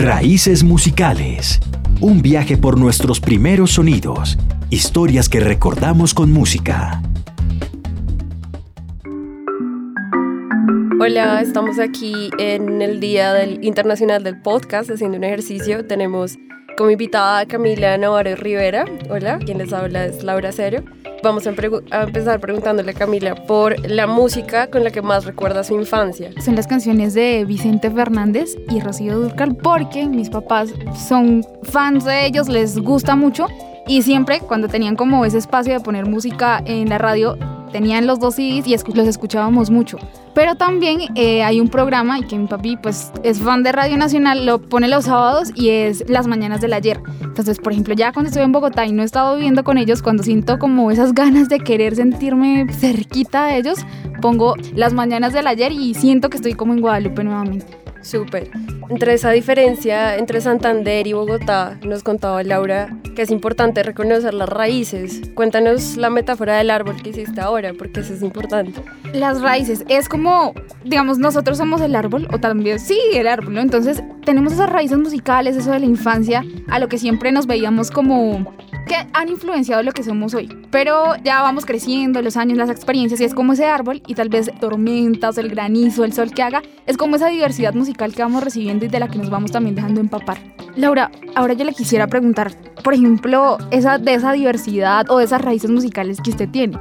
Raíces musicales. Un viaje por nuestros primeros sonidos. Historias que recordamos con música. Hola, estamos aquí en el Día del Internacional del Podcast haciendo un ejercicio. Tenemos como invitada a Camila Navarro Rivera. Hola, quien les habla es Laura Cero. Vamos a, empezar preguntándole a Camila por la música con la que más recuerda su infancia. Son las canciones de Vicente Fernández y Rocío Durcal porque mis papás son fans de ellos, les gusta mucho y siempre cuando tenían como ese espacio de poner música en la radio tenían los dos CDs y los escuchábamos mucho. Pero también eh, hay un programa y que mi papi pues es fan de Radio Nacional, lo pone los sábados y es Las Mañanas del Ayer. Entonces, por ejemplo, ya cuando estoy en Bogotá y no he estado viviendo con ellos, cuando siento como esas ganas de querer sentirme cerquita de ellos, pongo Las Mañanas del Ayer y siento que estoy como en Guadalupe nuevamente. Súper. Entre esa diferencia entre Santander y Bogotá, nos contaba Laura que es importante reconocer las raíces. Cuéntanos la metáfora del árbol que hiciste ahora, porque eso es importante. Las raíces, es como, digamos, nosotros somos el árbol, o también, sí, el árbol, ¿no? Entonces, tenemos esas raíces musicales, eso de la infancia, a lo que siempre nos veíamos como que han influenciado lo que somos hoy. Pero ya vamos creciendo, los años, las experiencias, y es como ese árbol, y tal vez tormentas, el granizo, el sol que haga, es como esa diversidad musical que vamos recibiendo y de la que nos vamos también dejando empapar. Laura, ahora yo le quisiera preguntar, por ejemplo, esa, de esa diversidad o de esas raíces musicales que usted tiene.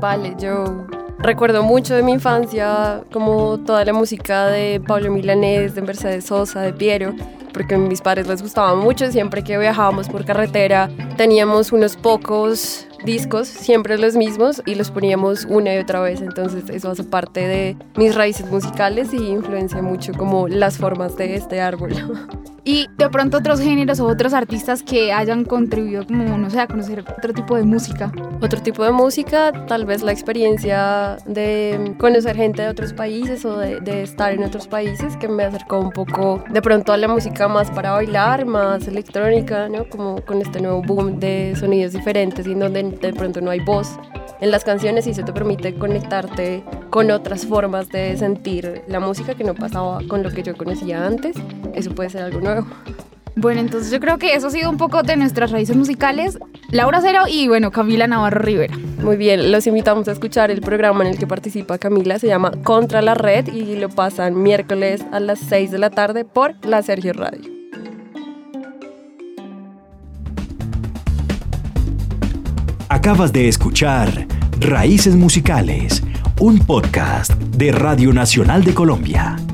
Vale, yo recuerdo mucho de mi infancia, como toda la música de Pablo Milanés, de Mercedes Sosa, de Piero porque a mis padres les gustaba mucho, siempre que viajábamos por carretera teníamos unos pocos discos, siempre los mismos, y los poníamos una y otra vez, entonces eso hace parte de mis raíces musicales y influencia mucho como las formas de este árbol. Y de pronto otros géneros o otros artistas que hayan contribuido como, no sé, a conocer otro tipo de música. Otro tipo de música, tal vez la experiencia de conocer gente de otros países o de, estar en otros países que me acercó un poco de pronto a la música más para bailar, más electrónica, ¿no? Como con este nuevo boom de sonidos diferentes y donde de pronto no hay voz en las canciones y se te permite conectarte con otras formas de sentir la música que no pasaba con lo que yo conocía antes. Eso puede ser algo nuevo. Bueno, entonces yo creo que eso ha sido un poco de nuestras raíces musicales. Laura Cero y bueno, Camila Navarro Rivera. Muy bien, los invitamos a escuchar el programa en el que participa Camila. Se llama Contra la Red y lo pasan miércoles a las 6 de la tarde por la Sergio Radio. Acabas de escuchar Raíces Musicales, un podcast de Radio Nacional de Colombia.